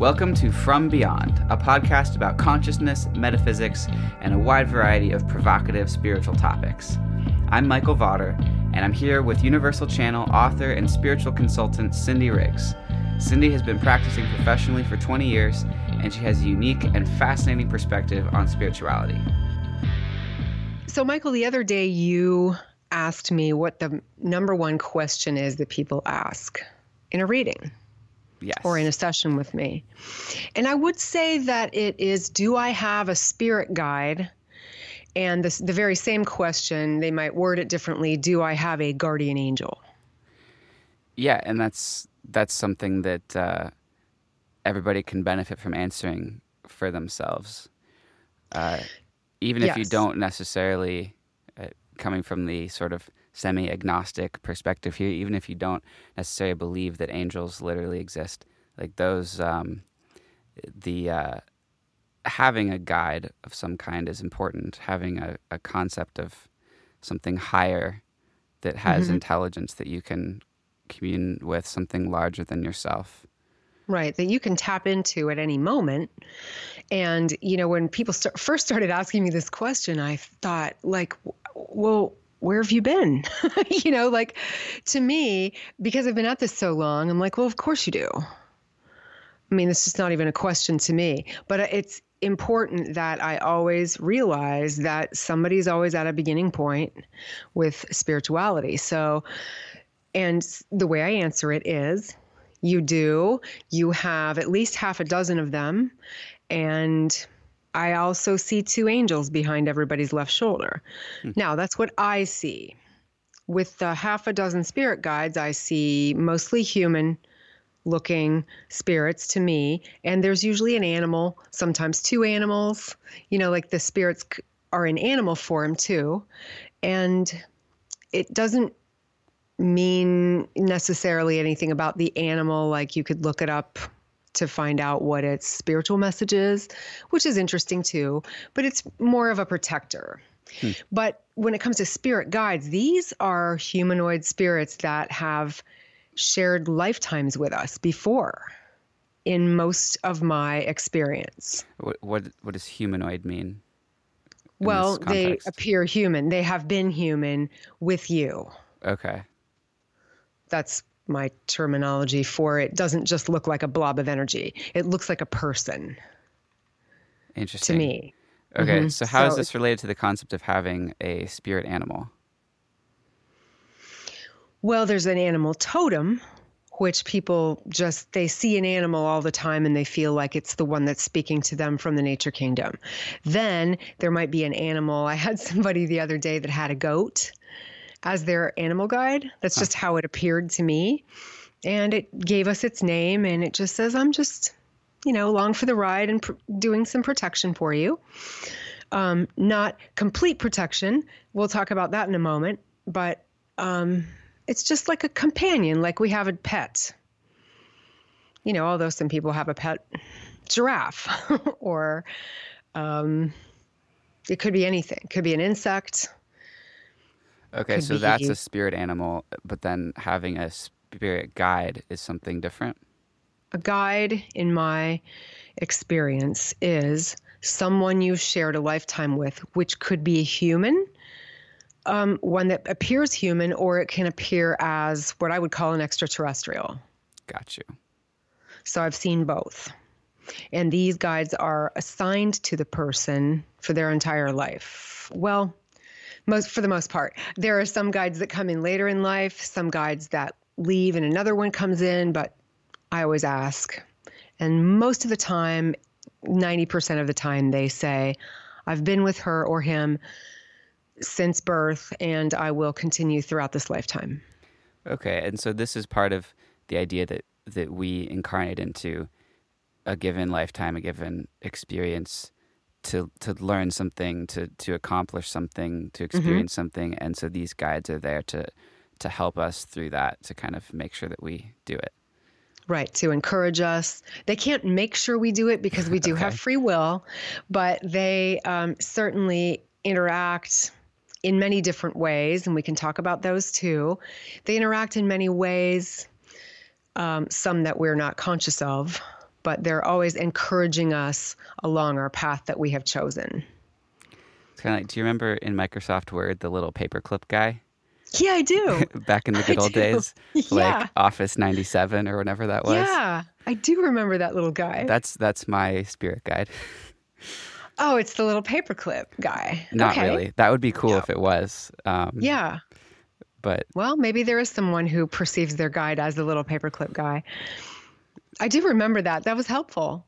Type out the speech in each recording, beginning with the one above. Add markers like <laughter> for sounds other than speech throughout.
Welcome to From Beyond, a podcast about consciousness, metaphysics, and a wide variety of provocative spiritual topics. I'm Michael Vauder, and I'm here with Universal Channel author and spiritual consultant Cindy Riggs. Cindy has been practicing professionally for 20 years, and she has a unique and fascinating perspective on spirituality. So, Michael, the other day you asked me what the number one question is that people ask in a reading Yes. or in a session with me. And I would say that it is do I have a spirit guide? And this, the very same question, they might word it differently do I have a guardian angel? Yeah, and that's that's something that uh, everybody can benefit from answering for themselves. Uh, even if you don't necessarily, uh, coming from the sort of semi agnostic perspective here, even if you don't necessarily believe that angels literally exist, like those, um, the uh, having a guide of some kind is important. Having a, a concept of something higher that has Mhm. intelligence that you can commune with, something larger than yourself. Right, that you can tap into at any moment. And, you know, when people start, first started asking me this question, I thought, like, well, where have you been? <laughs> you know, like to me, because I've been at this so long, I'm like, well, of course you do. I mean, this is not even a question to me, but it's important that I always realize that somebody's always at a beginning point with spirituality. So, and the way I answer it is you do, you have at least half a dozen of them. And I also see two angels behind everybody's left shoulder. Hmm. Now, that's what I see. With the half a dozen spirit guides, I see mostly human looking spirits to me. And there's usually an animal, sometimes two animals. You know, like the spirits are in animal form too. And it doesn't mean necessarily anything about the animal. Like you could look it up to find out what its spiritual message is, which is interesting too. But it's more of a protector. Hmm. But when it comes to spirit guides, these are humanoid spirits that have shared lifetimes with us before in most of my experience. What what, what does humanoid mean? well, they appear human. They have been human with you. Okay. That's my terminology for it. Doesn't just look like a blob of energy. It looks like a person Interesting. to me. Okay, Mhm. so how is So this related to the concept of having a spirit animal? Well, there's an animal totem, which people just they see an animal all the time and they feel like it's the one that's speaking to them from the nature kingdom. Then there might be an animal. I had <laughs> somebody the other day that had a goat as their animal guide. That's just how it appeared to me. And it gave us its name and it just says I'm just, you know, along for the ride and pr- doing some protection for you. Um, not complete protection. We'll talk about that in a moment, but um, it's just like a companion, like we have a pet. You know, although some people have a pet giraffe, <laughs> or um, it could be anything. It could be an insect. Okay, so that's a spirit animal, but then having a spirit guide is something different. A guide, in my experience, is someone you've shared a lifetime with, which could be a human, um, one that appears human, or it can appear as what I would call an extraterrestrial. Got you. So I've seen both. And these guides are assigned to the person for their entire life. Well, most for the most part. There are some guides that come in later in life, some guides that leave and another one comes in, but I always ask. And most of the time, 90% of the time they say, I've been with her or him since birth and I will continue throughout this lifetime. Okay, and so this is part of the idea that that we incarnate into a given lifetime, a given experience to to learn something, to to accomplish something, to experience something, and so these guides are there to to help us through that, to kind of make sure that we do it. Right, to encourage us. They can't make sure we do it because we <laughs> do have free will, but they um, certainly interact in many different ways, and we can talk about those too. They interact in many ways, um, some that we're not conscious of, but they're always encouraging us along our path that we have chosen. It's kind of like, do you remember in Microsoft Word the little paperclip guy? Yeah, I do. <laughs> Back in the good <laughs> I old do. days, <laughs> Yeah. like Office '97 or whatever that was. Yeah, I do remember that little guy. That's that's my spirit guide. oh, it's the little paperclip guy. Not okay. really. That would be cool No. if it was. Um, Yeah. But Well, maybe there is someone who perceives their guide as the little paperclip guy. I do remember that. That was helpful.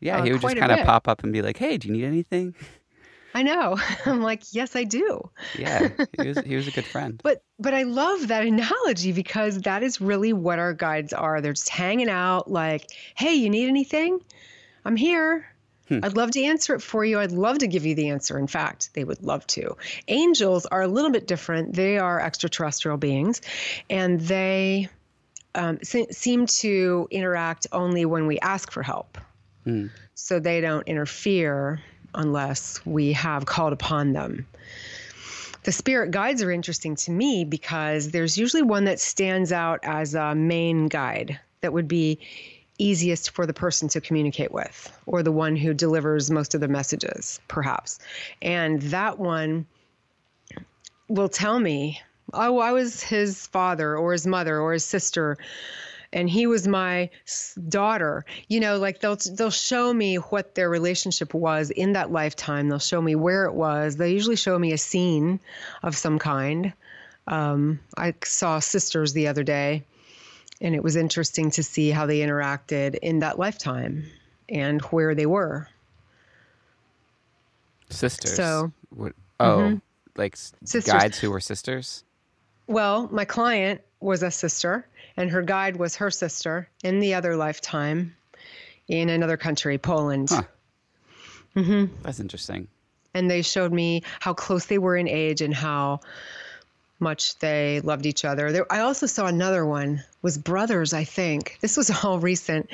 yeah, Uh, he would just kind of pop up and be like, "Hey, do you need anything?" <laughs> I know. <laughs> I'm like, yes, I do. Yeah, he was he was a good friend. <laughs> But but I love that analogy because that is really what our guides are. They're just hanging out like, "Hey, you need anything? I'm here. Hmm. I'd love to answer it for you. I'd love to give you the answer. In fact, they would love to. Angels are a little bit different. They are extraterrestrial beings and they um, se- seem to interact only when we ask for help. Hmm. So they don't interfere unless we have called upon them. The spirit guides are interesting to me because there's usually one that stands out as a main guide that would be easiest for the person to communicate with, or the one who delivers most of the messages, perhaps. And that one will tell me, oh, I was his father, or his mother, or his sister, and he was my daughter you know like they'll they'll show me what their relationship was in that lifetime they'll show me where it was they usually show me a scene of some kind um, i saw sisters the other day and it was interesting to see how they interacted in that lifetime and where they were Sisters. So- What, oh, like Sisters. guides who were sisters. Well, my client was a sister, and her guide was her sister in the other lifetime in another country, Poland. Huh. Mm-hmm. That's interesting. And they showed me how close they were in age and how much they loved each other. There, I also saw another one was brothers, I think. This was <laughs> all recent.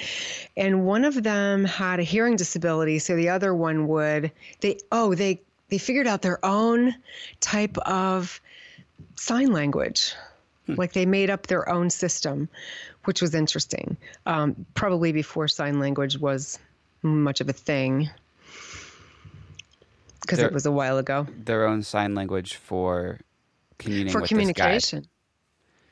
And one of them had a hearing disability, so the other one would they oh, they they figured out their own type of sign language. Like they made up their own system, which was interesting. Um, probably before sign language was much of a thing, because it was a while ago Their own sign language for communicating for with this guide. communication.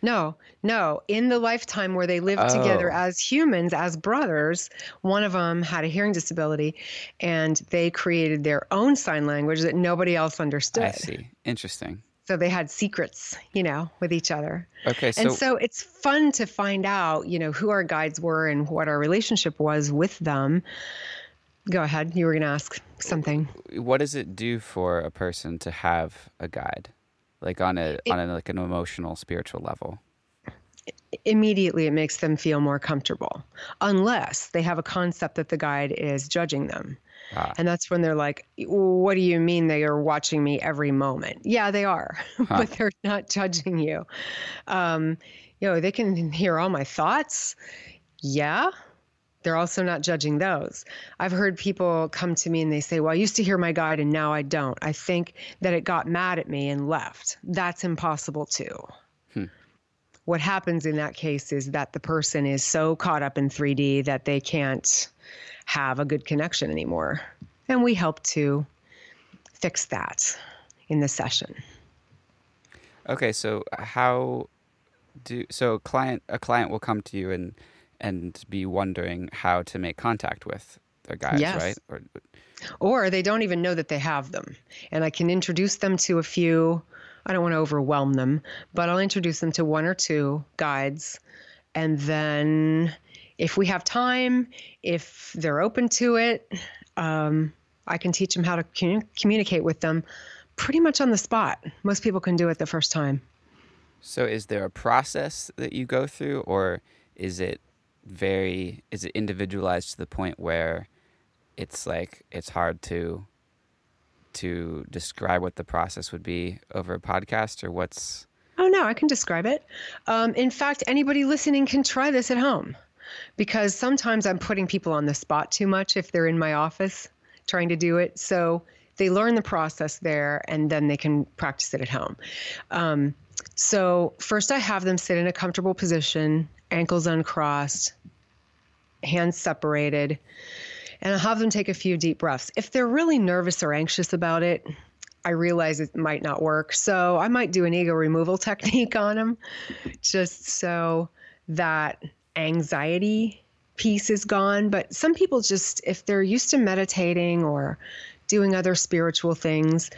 No, no. In the lifetime where they lived together Oh. as humans, as brothers, one of them had a hearing disability, and they created their own sign language that nobody else understood. I see. Interesting. So they had secrets, you know, with each other. Okay, so, and so it's fun to find out, you know, who our guides were and what our relationship was with them. Go ahead. You were going to ask something. what does it do for a person to have a guide, like on a on a, like an emotional, spiritual level? Immediately, it makes them feel more comfortable, unless they have a concept that the guide is judging them. Ah. And that's when they're like, What do you mean they are watching me every moment? Yeah, they are, <laughs> but they're not judging you. Um, you know, they can hear all my thoughts. Yeah. They're also not judging those. I've heard people come to me and they say, Well, I used to hear my guide and now I don't. I think that it got mad at me and left. That's impossible too. What happens in that case is that the person is so caught up in 3D that they can't have a good connection anymore. And we help to fix that in the session. Okay, so how do so a client a client will come to you and and be wondering how to make contact with their guides, Yes. right? Or Or they don't even know that they have them. And I can introduce them to a few, I don't want to overwhelm them, but I'll introduce them to one or two guides. And then if we have time, if they're open to it, um, I can teach them how to commu- communicate with them pretty much on the spot. Most people can do it the first time. so is there a process that you go through or is it very is it individualized to the point where it's like it's hard to to describe what the process would be over a podcast or what's Oh, no, I can describe it. Um, in fact, anybody listening can try this at home because sometimes I'm putting people on the spot too much if they're in my office trying to do it. So they learn the process there and then they can practice it at home. Um, so, first, I have them sit in a comfortable position, ankles uncrossed, hands separated, and I'll have them take a few deep breaths. If they're really nervous or anxious about it, I realize it might not work. So I might do an ego removal <laughs> technique on them just so that anxiety piece is gone. But some people just, if they're used to meditating or doing other spiritual things,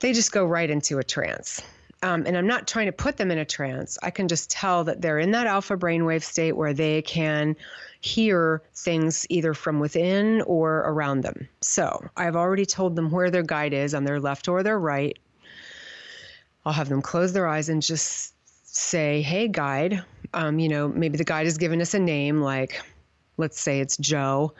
they just go right into a trance. Um, and I'm not trying to put them in a trance. I can just tell that they're in that alpha brainwave state where they can hear things either from within or around them. So I've already told them where their guide is on their left or their right. I'll have them close their eyes and just say, Hey, guide. Um, you know, maybe the guide has given us a name like, let's say it's Joe.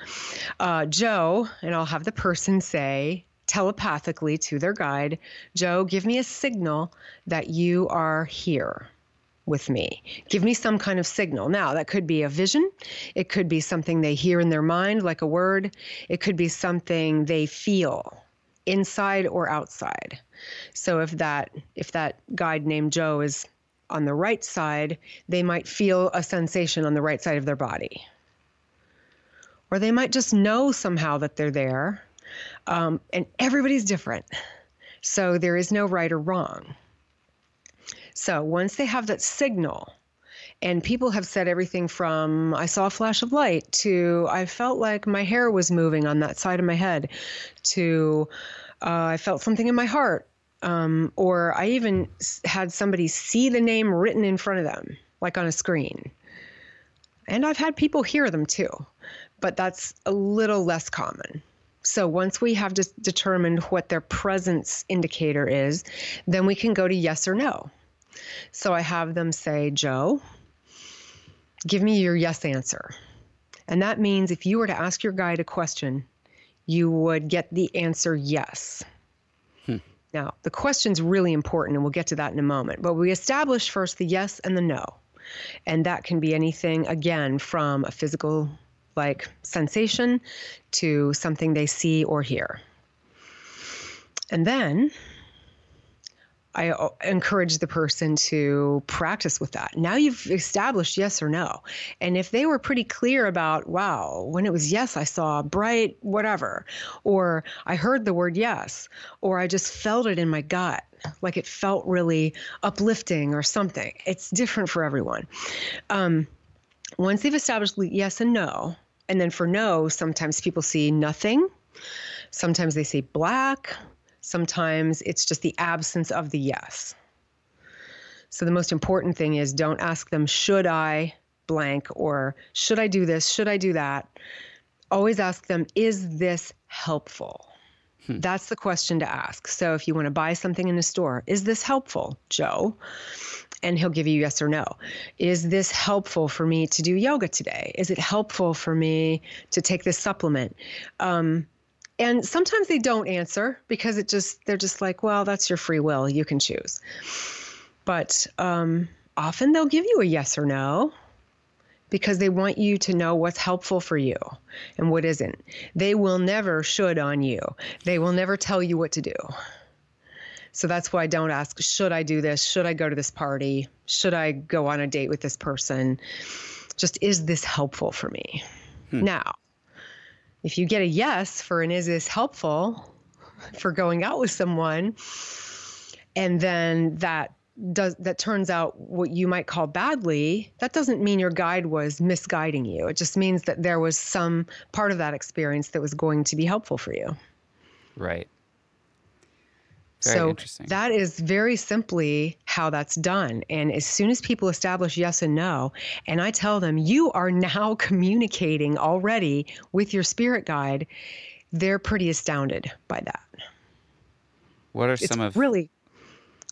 Uh, Joe, and I'll have the person say, telepathically to their guide, Joe, give me a signal that you are here with me. Give me some kind of signal. Now, that could be a vision. It could be something they hear in their mind, like a word. It could be something they feel inside or outside. So if that if that guide named Joe is on the right side, they might feel a sensation on the right side of their body. Or they might just know somehow that they're there. Um, and everybody's different. So there is no right or wrong. So once they have that signal, and people have said everything from I saw a flash of light to I felt like my hair was moving on that side of my head to uh, I felt something in my heart. Um, or I even had somebody see the name written in front of them, like on a screen. And I've had people hear them too, but that's a little less common. So once we have determined what their presence indicator is, then we can go to yes or no. So I have them say, Joe, give me your yes answer. And that means if you were to ask your guide a question, you would get the answer yes. Hmm. Now, the question's really important, and we'll get to that in a moment. But we establish first the yes and the no. And that can be anything, again, from a physical like sensation to something they see or hear. And then I encourage the person to practice with that. Now you've established yes or no. And if they were pretty clear about, wow, when it was yes, I saw bright whatever, or I heard the word yes, or I just felt it in my gut, like it felt really uplifting or something. It's different for everyone. Um, once they've established yes and no, and then for no, sometimes people see nothing, sometimes they see black, Sometimes it's just the absence of the yes. So the most important thing is don't ask them, should I blank or should I do this? Should I do that? Always ask them, is this helpful? Hmm. That's the question to ask. So if you want to buy something in a store, is this helpful, Joe? And he'll give you yes or no. Is this helpful for me to do yoga today? Is it helpful for me to take this supplement? Um, and sometimes they don't answer because it just they're just like well that's your free will you can choose but um, often they'll give you a yes or no because they want you to know what's helpful for you and what isn't. They will never should on you. They will never tell you what to do. So that's why I don't ask should i do this? Should i go to this party? Should i go on a date with this person? Just is this helpful for me? Hmm. now if you get a yes for an is this helpful for going out with someone, and then that does that turns out what you might call badly, that doesn't mean your guide was misguiding you. It just means that there was some part of that experience that was going to be helpful for you. Right. Very so that is very simply how that's done. And as soon as people establish yes and no, and I tell them, you are now <laughs> communicating already with your spirit guide, they're pretty astounded by that. What are it's some of really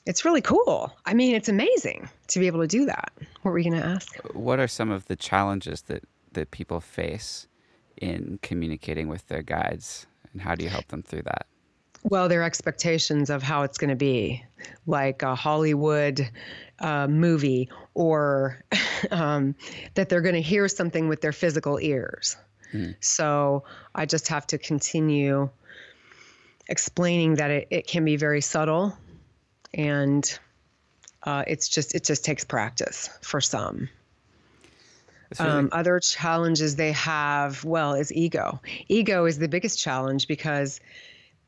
it's really cool. I mean, it's amazing to be able to do that. What were you going to ask? What are some of the challenges that that people face in communicating with their guides and how do you help them through that? well, their expectations of how it's going to be, like a Hollywood uh, movie, or <laughs> um, that they're going to hear something with their physical ears. Mm. So I just have to continue explaining that it, it can be very subtle, and uh, it's just it just takes practice for some. really- Um, other challenges they have, well, is ego. Ego is the biggest challenge because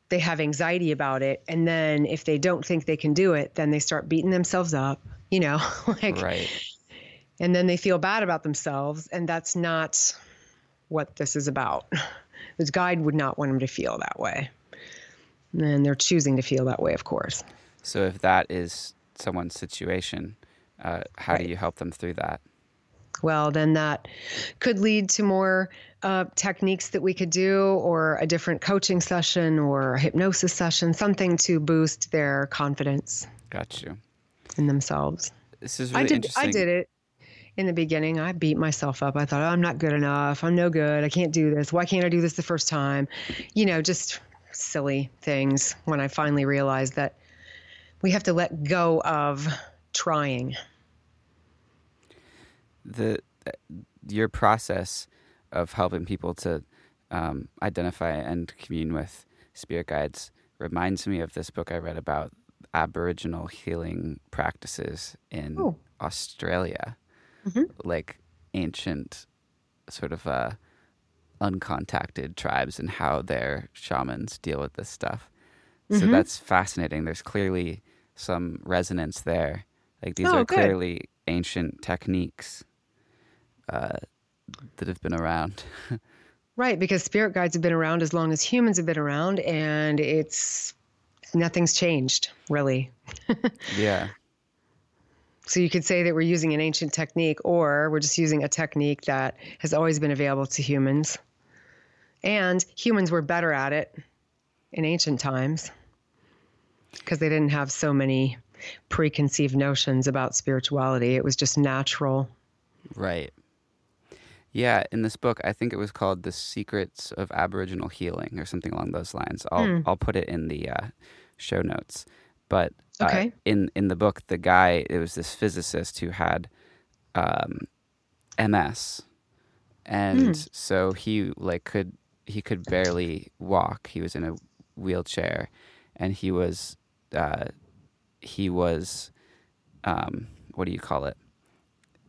they have anxiety about it. And then if they don't think they can do it, then they start beating themselves up, you know, <laughs> like, right. and then they feel bad about themselves. And that's not what this is about. This guide would not want them to feel that way. And they're choosing to feel that way, of course. So if that is someone's situation, uh, how do you help them through that? well, then that could lead to more uh, techniques that we could do, or a different coaching session, or a hypnosis session, something to boost their confidence Got you. in themselves. This is really I did. interesting. I did it in the beginning. I beat myself up. I thought, oh, I'm not good enough. I'm no good. I can't do this. Why can't I do this the first time? You know, just silly things. When I finally realized that we have to let go of trying. the your process of helping people to um, identify and commune with spirit guides reminds me of this book I read about Aboriginal healing practices in Oh. Australia, Mhm. like ancient sort of uh, uncontacted tribes and how their shamans deal with this stuff. So Mhm. that's fascinating. There's clearly some resonance there. Like these Oh, are good. clearly ancient techniques uh, that have been around. <laughs> Right, because spirit guides have been around as long as humans have been around, and it's nothing's changed really. <laughs> yeah, So you could say that we're using an ancient technique, or we're just using a technique that has always been available to humans. And humans were better at it in ancient times because they didn't have so many preconceived notions about spirituality. It was just natural. right. Yeah, in this book, I think it was called "The Secrets of Aboriginal Healing" or something along those lines. I'll Hmm. I'll put it in the uh, show notes. But uh, Okay. in in the book, the guy it was this physicist who had um, MS, and Hmm. so he like could he could barely walk. He was in a wheelchair, and he was uh, he was um, what do you call it?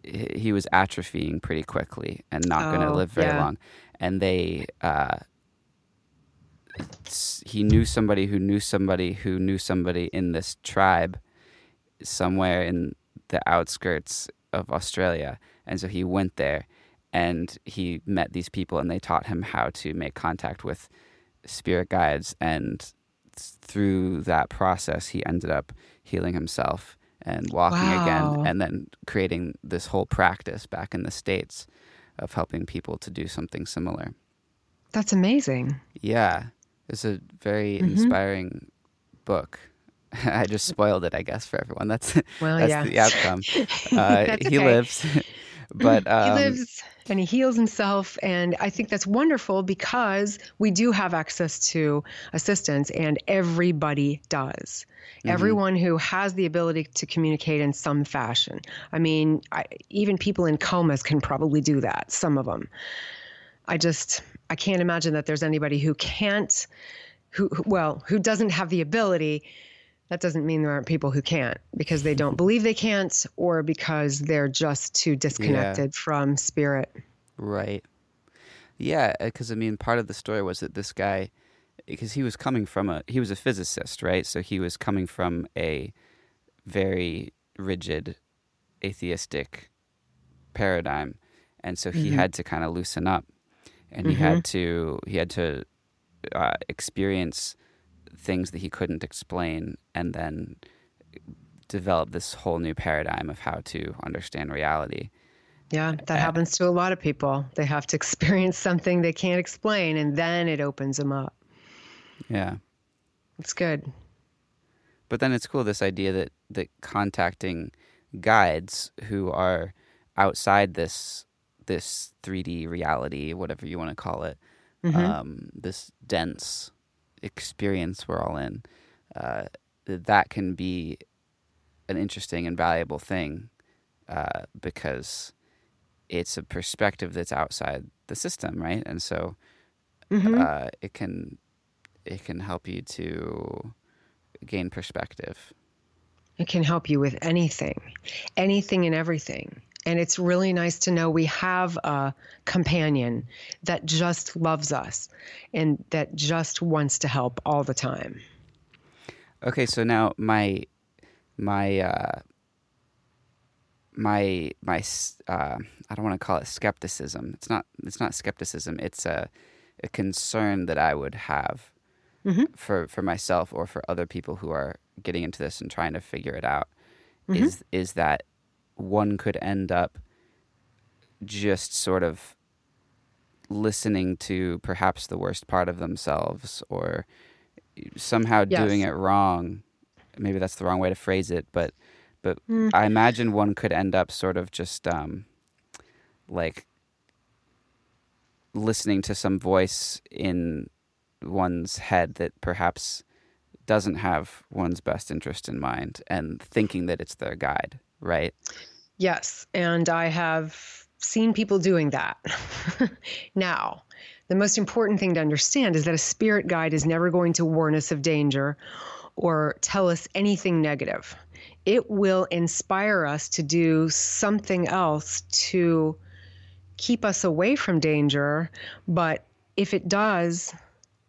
He was atrophying pretty quickly and not going to Oh, live very yeah. long. And they uh, he knew somebody who knew somebody who knew somebody in this tribe somewhere in the outskirts of Australia. And so he went there and he met these people and they taught him how to make contact with spirit guides. And through that process, he ended up healing himself and walking Wow. again and then creating this whole practice back in the States of helping people to do something similar. That's amazing. Yeah, it's a very Mhm. inspiring book. <laughs> I just spoiled it, I guess, for everyone. That's Well, that's yeah. the outcome. <laughs> Uh, That's he lives, <laughs> but um, he lives and he heals himself and i think that's wonderful because we do have access to assistance and everybody does. Mm-hmm. everyone who has the ability to communicate in some fashion. I mean I, even people in comas can probably do that some of them i just i can't imagine that there's anybody who can't who who- well who doesn't have the ability that doesn't mean there aren't people who can't because they don't believe they can't or because they're just too disconnected from spirit. right, yeah, because I mean, part of the story was that this guy, because he was coming from a, he was a physicist, right? So he was coming from a very rigid, atheistic paradigm, and so he Mhm. had to kind of loosen up, and he had to he had to uh, experience things that he couldn't explain, and then develop this whole new paradigm of how to understand reality. Yeah, that happens to a lot of people. They have to <laughs> experience something they can't explain and then it opens them up. Yeah. It's good. But then it's cool this idea that that contacting guides who are outside this this 3D reality, whatever you want to call it, Mhm. um, this dense experience we're all in, uh, that can be an interesting and valuable thing uh, because it's a perspective that's outside the system, right? And so Mhm. uh, it can it can help you to gain perspective. It can help you with anything, anything and everything. And it's really nice to know we have a companion that just loves us and that just wants to help all the time. Okay, so now my my uh, my my uh, I don't want to call it skepticism. It's not it's not skepticism. It's a a concern that I would have mm-hmm. for for myself or for other people who are getting into this and trying to figure it out. Mm-hmm. Is is that one could end up just sort of listening to perhaps the worst part of themselves or somehow yes. doing it wrong. Maybe that's the wrong way to phrase it, but but mm. I imagine one could end up sort of just um, like listening to some voice in one's head that perhaps doesn't have one's best interest in mind and thinking that it's their guide, right? Yes. And I have seen people doing that. <laughs> now, the most important thing to understand is that a spirit guide is never going to warn us of danger or tell us anything negative. It will inspire us to do something else to keep us away from danger. But if it does,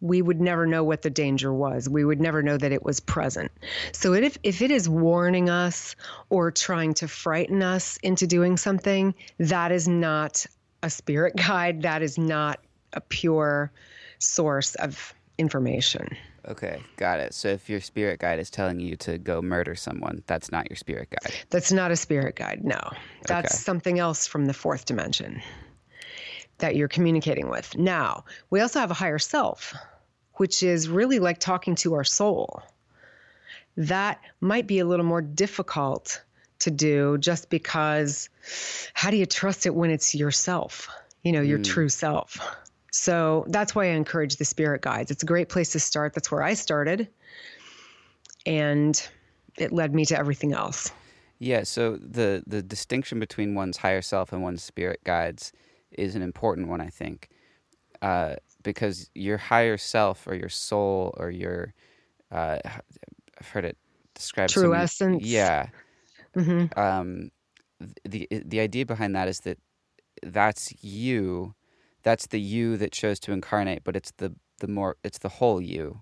we would never know what the danger was. We would never know that it was present. So if, if it is warning us or trying to frighten us into doing something, that is not a spirit <laughs> guide. That is not a pure source of information. Okay, got it. So if your spirit guide is telling you to go murder someone, that's not your spirit guide. That's not a spirit guide. No. That's okay. something else from the fourth dimension that you're communicating with. Now, we also have a higher self, which is really like talking to our soul. That might be a little more difficult to do just because how do you trust it when it's yourself? You know, your mm. true self. So that's why I encourage the spirit guides. It's a great place to start. That's where I started. And it led me to everything else. Yeah, so the the distinction between one's higher self and one's spirit guides is an important one, I think, uh, because your higher self or your soul or your uh, I've heard it described true some, essence. Yeah. Mm-hmm. Um, the the idea behind that is that that's you that's the you that chose to incarnate, but it's the the more it's the whole you.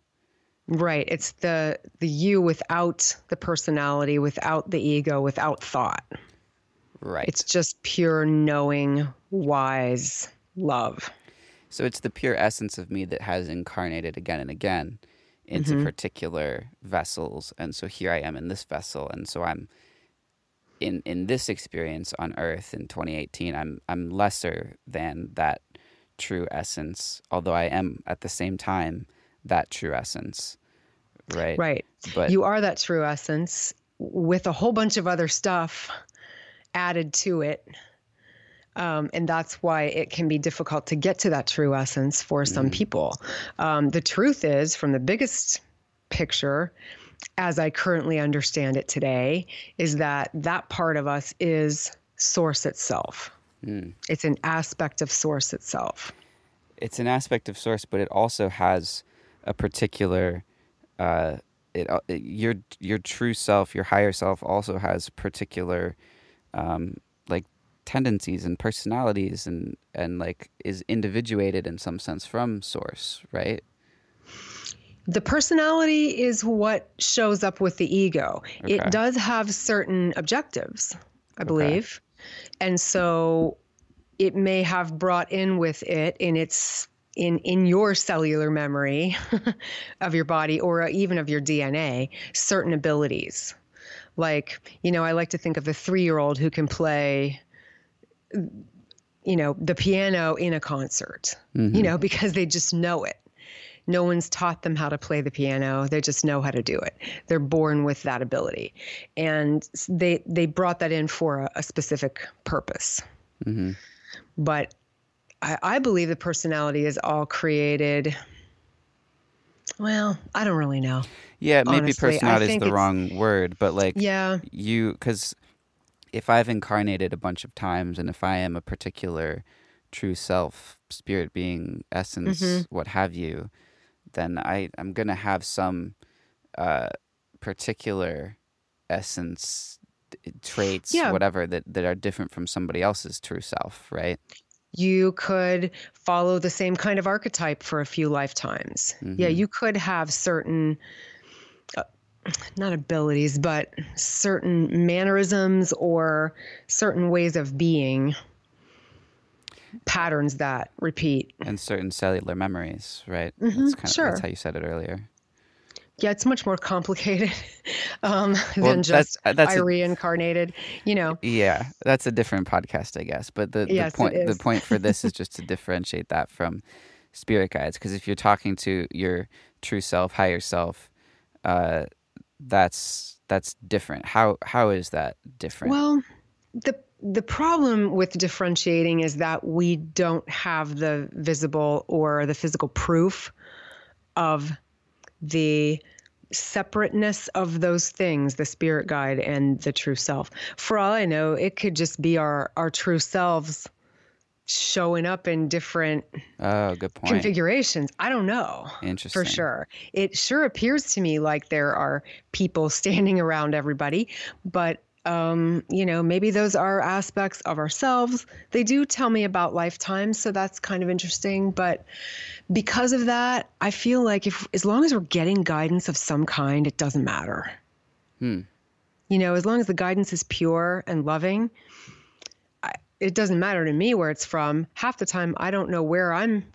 Right. It's the the you without the personality, without the ego, without thought. Right. It's just pure knowing, wise love. So it's the pure essence of me that has incarnated again and again into mm-hmm. particular vessels. And so here I am in this vessel. And so I'm in in this experience on earth in 2018 I'm I'm lesser than that true essence, although I am at the same time that true essence. Right. Right. But you are that true essence with a whole bunch of other stuff added to it. Um, and that's why it can be difficult to get to that true essence for some mm. people. Um, the truth is, from the biggest picture, as I currently understand it today, is that that part of us is source itself. Mm. It's an aspect of source itself. It's an aspect of source, but it also has a particular. Uh, it, uh, it, your your true self, your higher self, also has particular, um, like tendencies and personalities, and and like is individuated in some sense from source, right? The personality is what shows up with the ego. Okay. It does have certain objectives, I believe. And so it may have brought in with it in its in in your cellular memory <laughs> of your body or even of your DNA certain abilities. Like, you know, I like to think of the 3-year-old who can play you know, the piano in a concert. Mm-hmm. You know, because they just know it. No one's taught them how to play the piano. They just know how to do it. They're born with that ability, and they they brought that in for a, a specific purpose. Mm-hmm. But I, I believe the personality is all created. Well, I don't really know. Yeah, maybe honestly. personality is the wrong word, but like, yeah, you because if I've incarnated a bunch of times, and if I am a particular true self, spirit being, essence, mm-hmm. what have you, then I I'm gonna have some uh, particular essence traits, Yeah. whatever that that are different from somebody else's true self, right? you could follow the same kind of archetype for a few lifetimes. Yeah, Mhm. you could have certain, uh, not abilities, but certain mannerisms or certain ways of being, patterns that repeat. And certain cellular memories, right? Mhm, that's kind of sure. that's how you said it earlier. Yeah, it's much more complicated <laughs> um, Well, than just that's- that's I a- reincarnated. You know, Yeah, that's a different podcast, I guess. But the, Yes, the point the point for this is <laughs> just to differentiate that from spirit guides. Because if you're talking to your true self, higher self, uh, that's that's different. How how is that different? Well, the the problem with differentiating is that we don't have the visible or the physical proof of the separateness of those things, the spirit guide and the true self. For all I know, it could just be our our true selves showing up in different oh, good point. configurations. I don't know Interesting. for sure. It sure appears to me like there are people <laughs> standing around everybody, but um, you know, maybe those are aspects of ourselves. They do tell me about lifetimes, so that's kind of interesting. But because of that, I feel like if as long as we're getting guidance of some kind, it doesn't matter. Hmm. You know, as long as the guidance is pure and loving, it doesn't matter to me where it's from. Half the time, I don't know where I'm.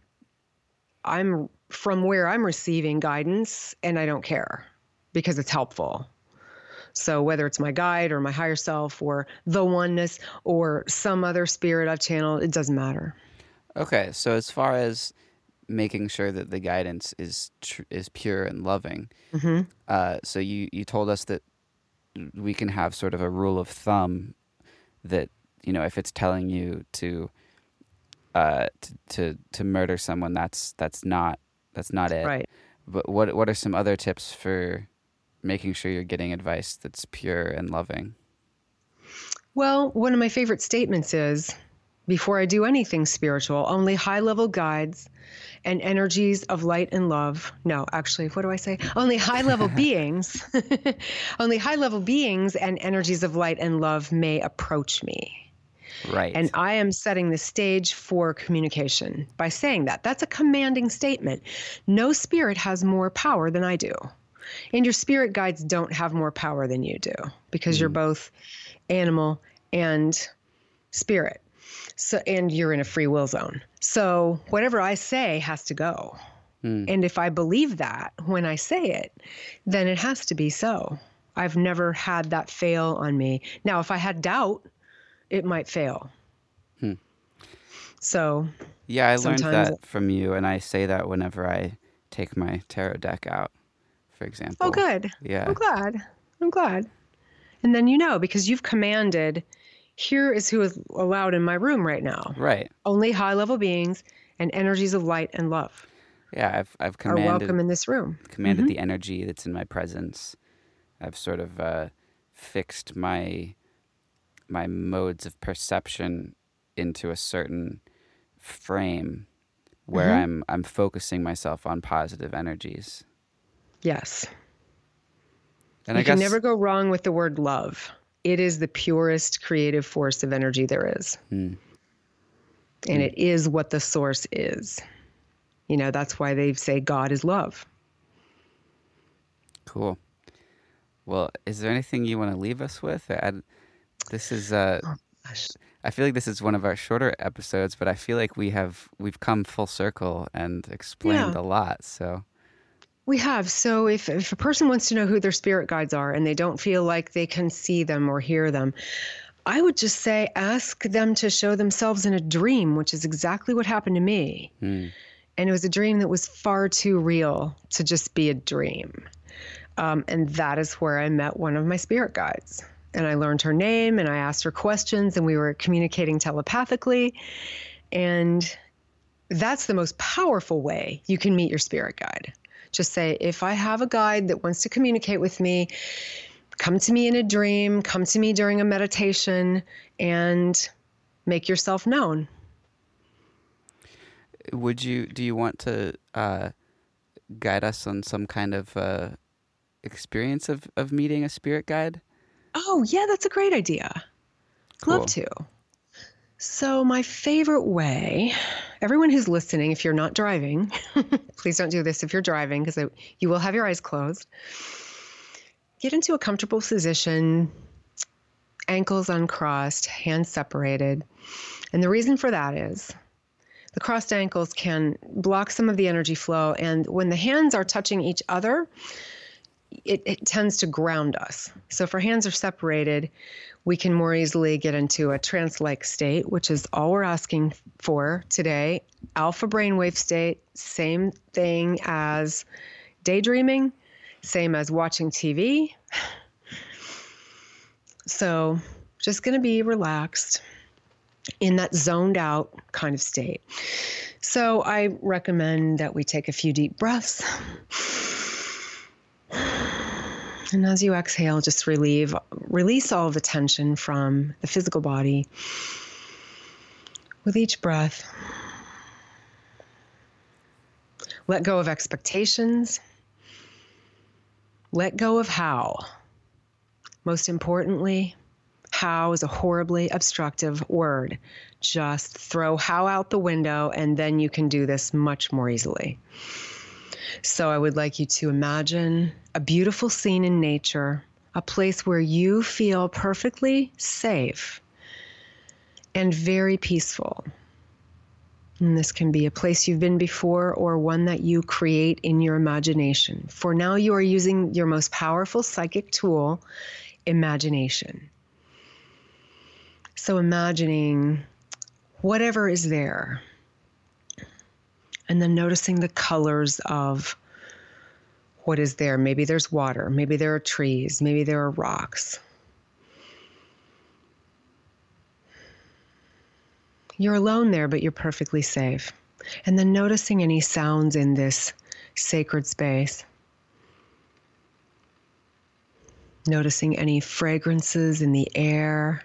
I'm from where I'm receiving guidance, and I don't care because it's helpful. So whether it's my guide or my higher self or the oneness or some other spirit I've channeled, it doesn't matter. Okay, so as far as making sure that the guidance is tr- is pure and loving, hmm uh, so you you told us that we can have sort of a rule of thumb that you know if it's telling you to uh to to, to murder someone that's that's not that's not it Right. but what what are some other tips for making sure you're getting advice that's pure and loving Well, one of my favorite statements is before I do anything spiritual, only high level guides and energies of light and love. No, actually, what do I say? Only high level <laughs> beings, <laughs> only high level beings and energies of light and love may approach me. Right And I am setting the stage for communication by saying that. That's a commanding statement. No spirit has more power than I do. And your spirit guides don't have more power than you do because you're both animal and spirit. So and you're in a free will zone. So whatever I say has to go. Hmm. And if I believe that when I say it, then it has to be so. I've never had that fail on me. Now, if I had doubt, it might fail. Hmm. So, yeah i learned that from you and i say that whenever i take my tarot deck out for example oh, good. yeah I'm glad. I'm glad. And then you know, because you've commanded, here is who is allowed in my room right now. right Only high level beings and energies of light and love yeah i've i've commanded are welcome in this room. commanded Mhm. the energy that's in my presence i've sort of uh fixed my my modes of perception into a certain frame where Mhm. i'm i'm focusing myself on positive energies Yes. and you i guess can never go wrong with the word love. It is the purest creative force of energy there is. Hmm. And it is what the source is. You know, that's why they say God is love. Cool. Well, is there anything you want to leave us with? I, this is uh, Gosh. I feel like this is one of our shorter episodes, but I feel like we have we've come full circle and explained Yeah. a lot. So We have. So if, if a person wants to know who their spirit guides are and they don't feel like they can see them or hear them, I would just say ask them to show themselves in a dream, which is exactly what happened to me. hmm, And it was a dream that was far too real to just be a dream. Um, and that is where I met one of my spirit guides. And I learned her name and I asked her questions, and we were communicating telepathically. And that's the most powerful way you can meet your spirit guide. Just say, if I have a guide that wants to communicate with me, come to me in a dream, come to me during a meditation, and make yourself known. would you do you want to uh, guide us on some kind of uh, experience of, of meeting a spirit guide? Oh, yeah, that's a great idea. Cool. Love to. So, my favorite way, everyone who's listening, if you're not driving, <laughs> please don't do this if you're driving because you will have your eyes closed. Get into a comfortable position, ankles uncrossed, hands separated. And the reason for that is the crossed ankles can block some of the energy flow. And when the hands are touching each other, it, it tends to ground us. So if our hands are separated, we can more easily get into a trance like state, which is all we're asking for today. Alpha brainwave state, same thing as daydreaming, same as watching TV. So just going to be relaxed in that zoned out kind of state. So I recommend that we take a few deep breaths. And as you exhale, just relieve, release all the tension from the physical body with each breath. Let go of expectations. Let go of how. Most importantly, how is a horribly obstructive word. Just throw how out the window, and then you can do this much more easily. So I would like you to imagine a beautiful scene in nature, a place where you feel perfectly safe and very peaceful. And this can be a place you've been before or one that you create in your imagination. For now, you are using your most powerful psychic tool, imagination. So, imagining whatever is there and then noticing the colors of what is there. Maybe there's water, maybe there are trees, maybe there are rocks. You're alone there, but you're perfectly safe. And then noticing any sounds in this sacred space. Noticing any fragrances in the air.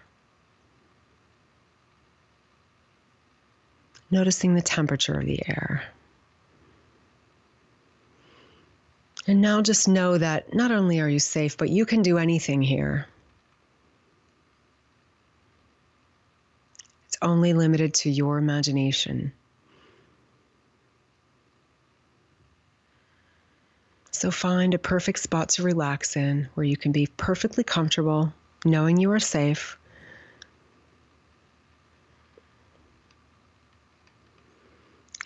Noticing the temperature of the air. And now just know that not only are you safe, but you can do anything here. It's only limited to your imagination. So find a perfect spot to relax in where you can be perfectly comfortable, knowing you are safe.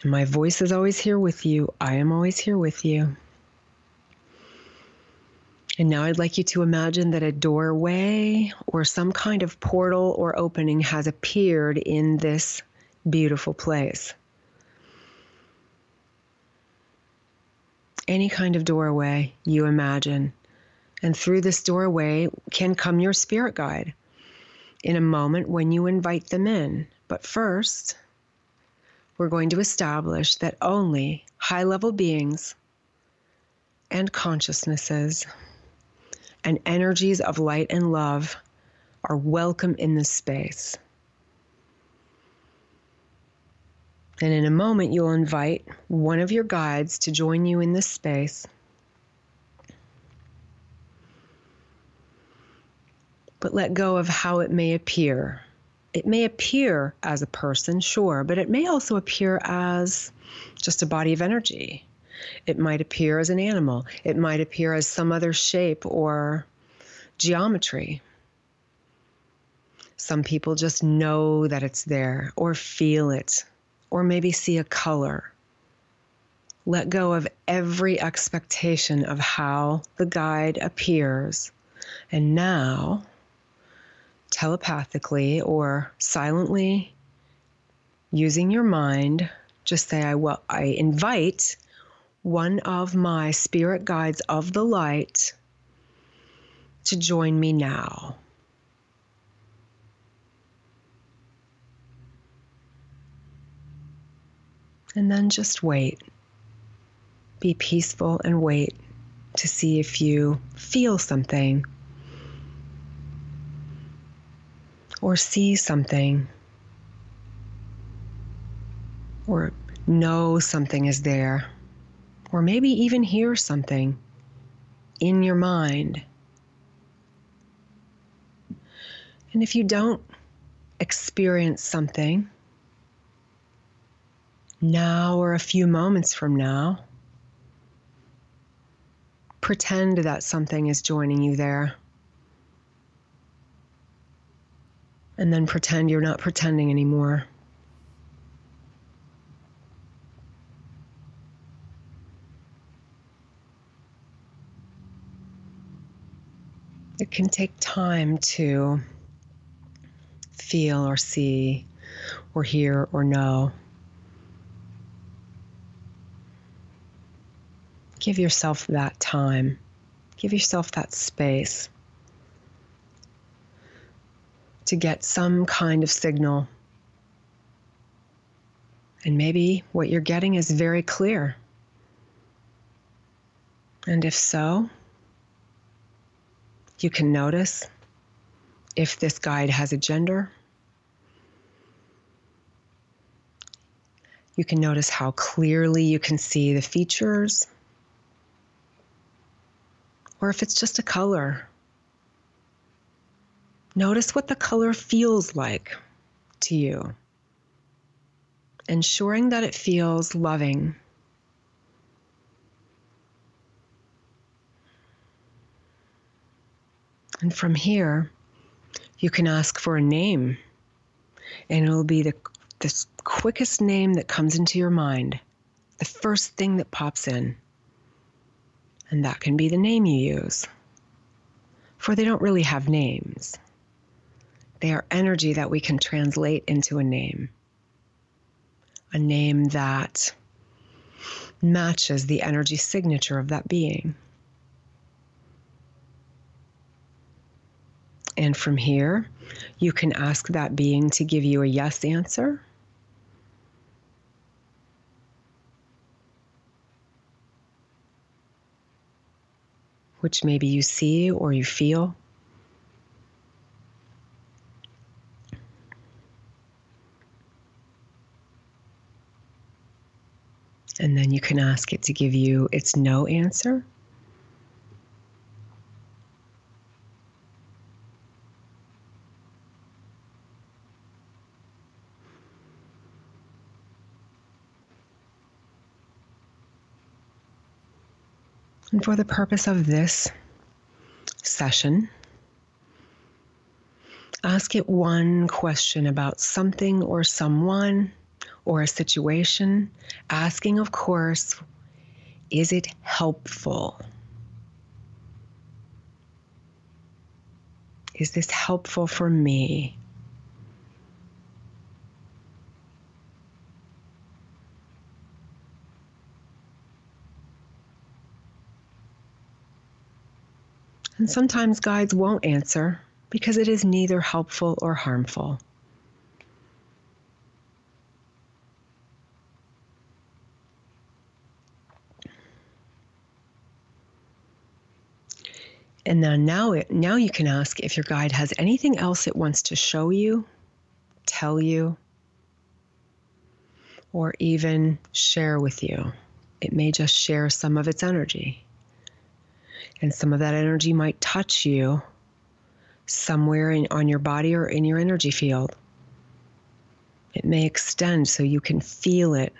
My voice is always here with you. I am always here with you. And now I'd like you to imagine that a doorway or some kind of portal or opening has appeared in this beautiful place. Any kind of doorway you imagine. And through this doorway can come your spirit guide in a moment when you invite them in. But first, we're going to establish that only high level beings and consciousnesses and energies of light and love are welcome in this space. And in a moment, you'll invite one of your guides to join you in this space. But let go of how it may appear. It may appear as a person, sure, but it may also appear as just a body of energy. It might appear as an animal. It might appear as some other shape or geometry. Some people just know that it's there or feel it or maybe see a color. Let go of every expectation of how the guide appears. And now, telepathically or silently, using your mind, just say, I, will, I invite one of my spirit guides of the light to join me now. And then just wait. Be peaceful and wait to see if you feel something or see something or know something is there or maybe even hear something in your mind. And if you don't experience something now or a few moments from now, pretend that something is joining you there. And then pretend you're not pretending anymore. It can take time to feel or see or hear or know. Give yourself that time. Give yourself that space to get some kind of signal. And maybe what you're getting is very clear. And if so, you can notice if this guide has a gender. You can notice how clearly you can see the features, or if it's just a color. Notice what the color feels like to you, ensuring that it feels loving. And from here, you can ask for a name, and it'll be the, the quickest name that comes into your mind, the first thing that pops in. And that can be the name you use. For they don't really have names, they are energy that we can translate into a name. A name that matches the energy signature of that being. And from here, you can ask that being to give you a yes answer. Which maybe you see or you feel. And then you can ask it to give you its no answer. And for the purpose of this session, ask it one question about something or someone or a situation, asking, of course, is it helpful? Is this helpful for me? And sometimes guides won't answer because it is neither helpful or harmful. And then now, it, now you can ask if your guide has anything else it wants to show you, tell you, or even share with you. It may just share some of its energy. And some of that energy might touch you somewhere in, on your body or in your energy field. It may extend so you can feel it.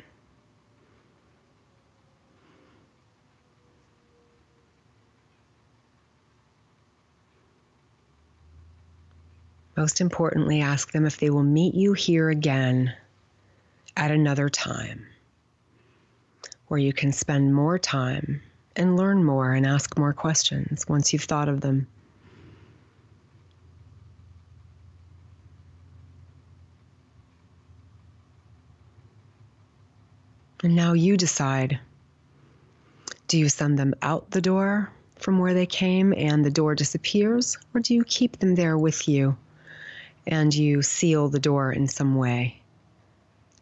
Most importantly, ask them if they will meet you here again at another time where you can spend more time and learn more and ask more questions once you've thought of them. And now you decide do you send them out the door from where they came and the door disappears, or do you keep them there with you and you seal the door in some way?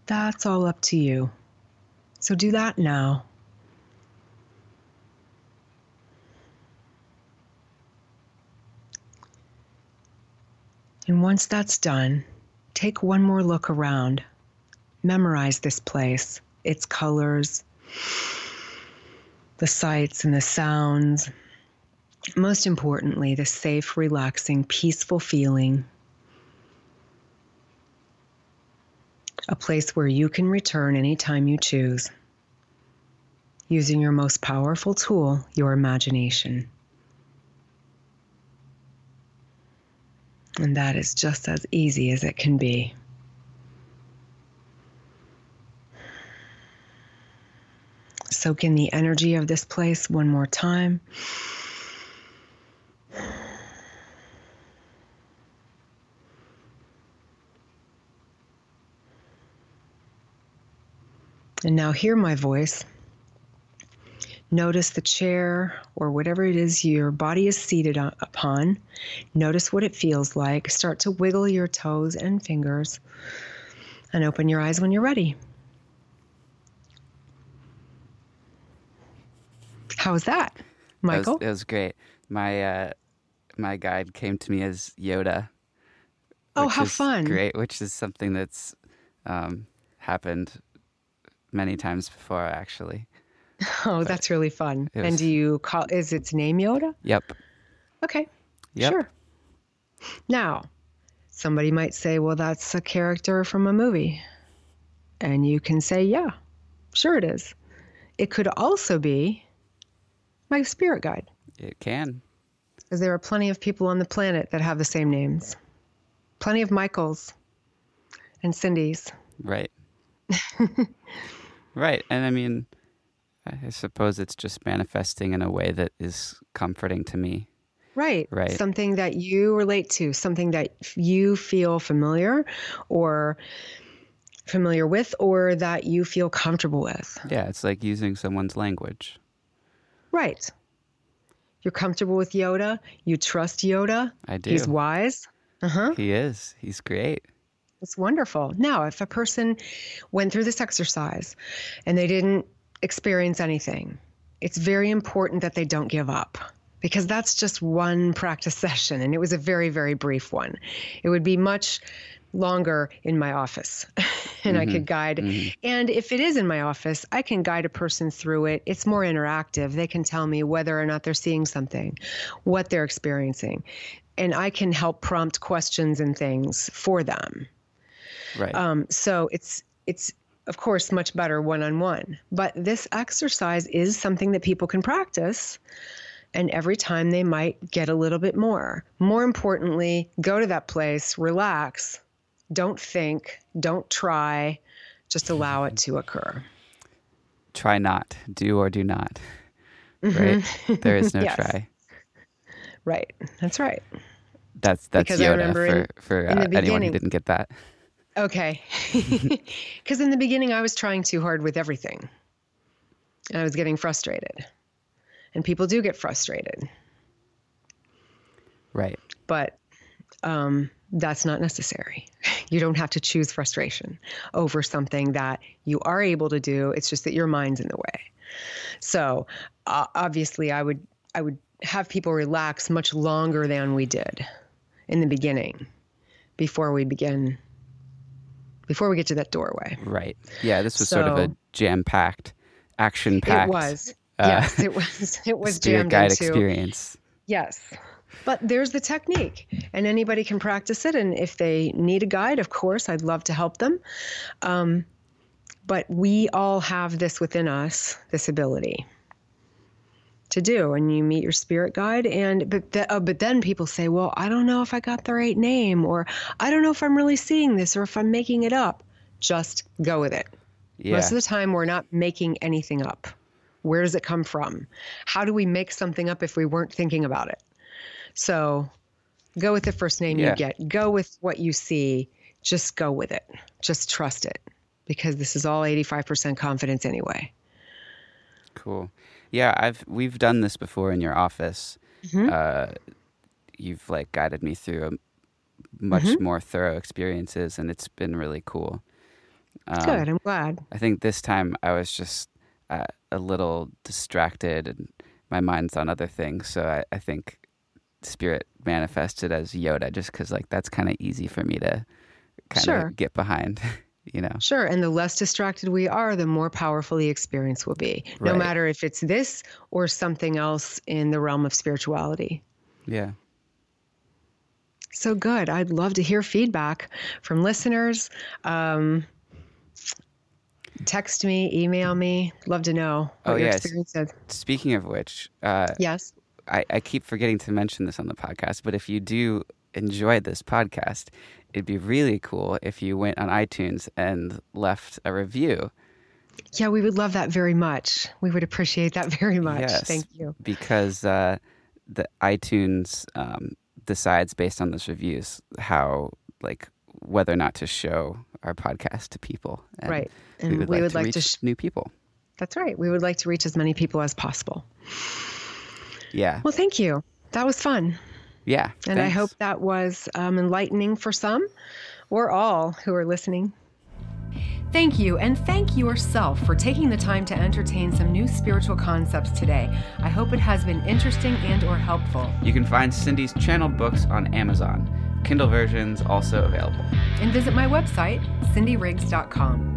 That's all up to you. So do that now. And once that's done, take one more look around. Memorize this place, its colors, the sights and the sounds. Most importantly, the safe, relaxing, peaceful feeling a place where you can return anytime you choose, using your most powerful tool, your imagination. And that is just as easy as it can be. Soak in the energy of this place one more time. And now hear my voice. Notice the chair or whatever it is your body is seated upon. Notice what it feels like. Start to wiggle your toes and fingers and open your eyes when you're ready. How was that, Michael? It was, was, great. My uh, my guide came to me as Yoda. Oh, how fun! Great, which is something that's um, happened many times before, actually. <laughs> Oh, but that's really fun. Was... And do you call is its name Yoda? Yep. Okay. Yep. Sure. Now, somebody might say, "Well, that's a character from a movie," and you can say, "Yeah, sure it is." It could also be my spirit guide. It can. Because there are plenty of people on the planet that have the same names. Plenty of Michaels and Cindy's. Right. <laughs> right. And I mean, I suppose it's just manifesting in a way that is comforting to me. Right. Right. Something that you relate to, something that you feel familiar or familiar with or that you feel comfortable with. Yeah, it's like using someone's language. Right. You're comfortable with Yoda. You trust Yoda. I do. He's wise. Uh huh. He is. He's great. It's wonderful. Now, if a person went through this exercise and they didn't experience anything, it's very important that they don't give up because that's just one practice <laughs> session and it was a very, very brief one. It would be much longer in my office <laughs> and mm-hmm. I could guide. Mm-hmm. And if it is in my office, I can guide a person through it. It's more interactive. They can tell me whether or not they're seeing something, what they're experiencing. And I can help prompt questions and things for them. Right. Um, so it's it's of course much better one on one. But this exercise is something that people can practice and every time they might get a little bit more. More importantly, go to that place, relax, don't think, don't try, just allow it to occur. Try not, do or do not. Mm-hmm. Right? There is no <laughs> yes. try. Right. That's right. That's that's because Yoda for in, for uh, anyone who didn't get that. Okay. <laughs> Because in the beginning, I was trying too hard with everything, and I was getting frustrated. And people do get frustrated. Right. But um, that's not necessary. <laughs> You don't have to choose frustration over something that you are able to do. It's just that your mind's in the way. So uh, obviously, I would I would have people relax much longer than we did in the beginning before we begin before we get to that doorway. Right. Yeah. This was so, sort of a jam packed, action packed. It was. Uh, yes, it was. <laughs> It was spirit guide into, experience. Yes. But there's the technique, and anybody can practice it. And if they need a guide, of course, I'd love to help them. Um, but we all have this within us, this ability to do. And you meet your spirit guide, and but the, uh, but then people say, well, I don't know if I got the right name, or I don't know if I'm really seeing this, or if I'm making it up. Just go with it. Yeah. Most of the time, we're not making anything up. Where does it come from? How do we make something up if we weren't thinking about it? So go with the first name yeah. you get. Go with what you see. Just go with it. Just trust it because this is all 85% confidence anyway. Cool. Yeah, I've we've done this before in your office. Mm-hmm. Uh, you've like guided me through a much mm-hmm. more thorough experiences, and it's been really cool. Um, Good. I'm glad. I think this time I was just uh, a little distracted, and my mind's on other things. So I, I think spirit manifested as Yoda, just because like that's kind of easy for me to kind of sure. get behind. <laughs> You know. Sure, and the less distracted we are, the more powerful the experience will be. No right. matter if it's this or something else in the realm of spirituality. Yeah. So good. I'd love to hear feedback from listeners. Um, text me, email me. Love to know what Oh, your yes. experience is. Speaking of which, uh, Yes. I, I keep forgetting to mention this on the podcast, but if you do enjoy this podcast, it'd be really cool if you went on iTunes and left a review. Yeah, we would love that very much. We would appreciate that very much. Yes. Thank you. because uh, the iTunes um, decides based on those reviews how like whether or not to show our podcast to people. And Right. We And would we like would to like reach to sh- new people. That's right. We would like to reach as many people as possible. Yeah. Well, thank you. That was fun. Yeah. And I hope that was um, enlightening for some or all who are listening. Thank you, and thank yourself for taking the time to entertain some new spiritual concepts today. I hope it has been interesting and or helpful. you can find Cindy's channeled books on Amazon. Kindle versions also available. And visit my website, cindyriggs.com.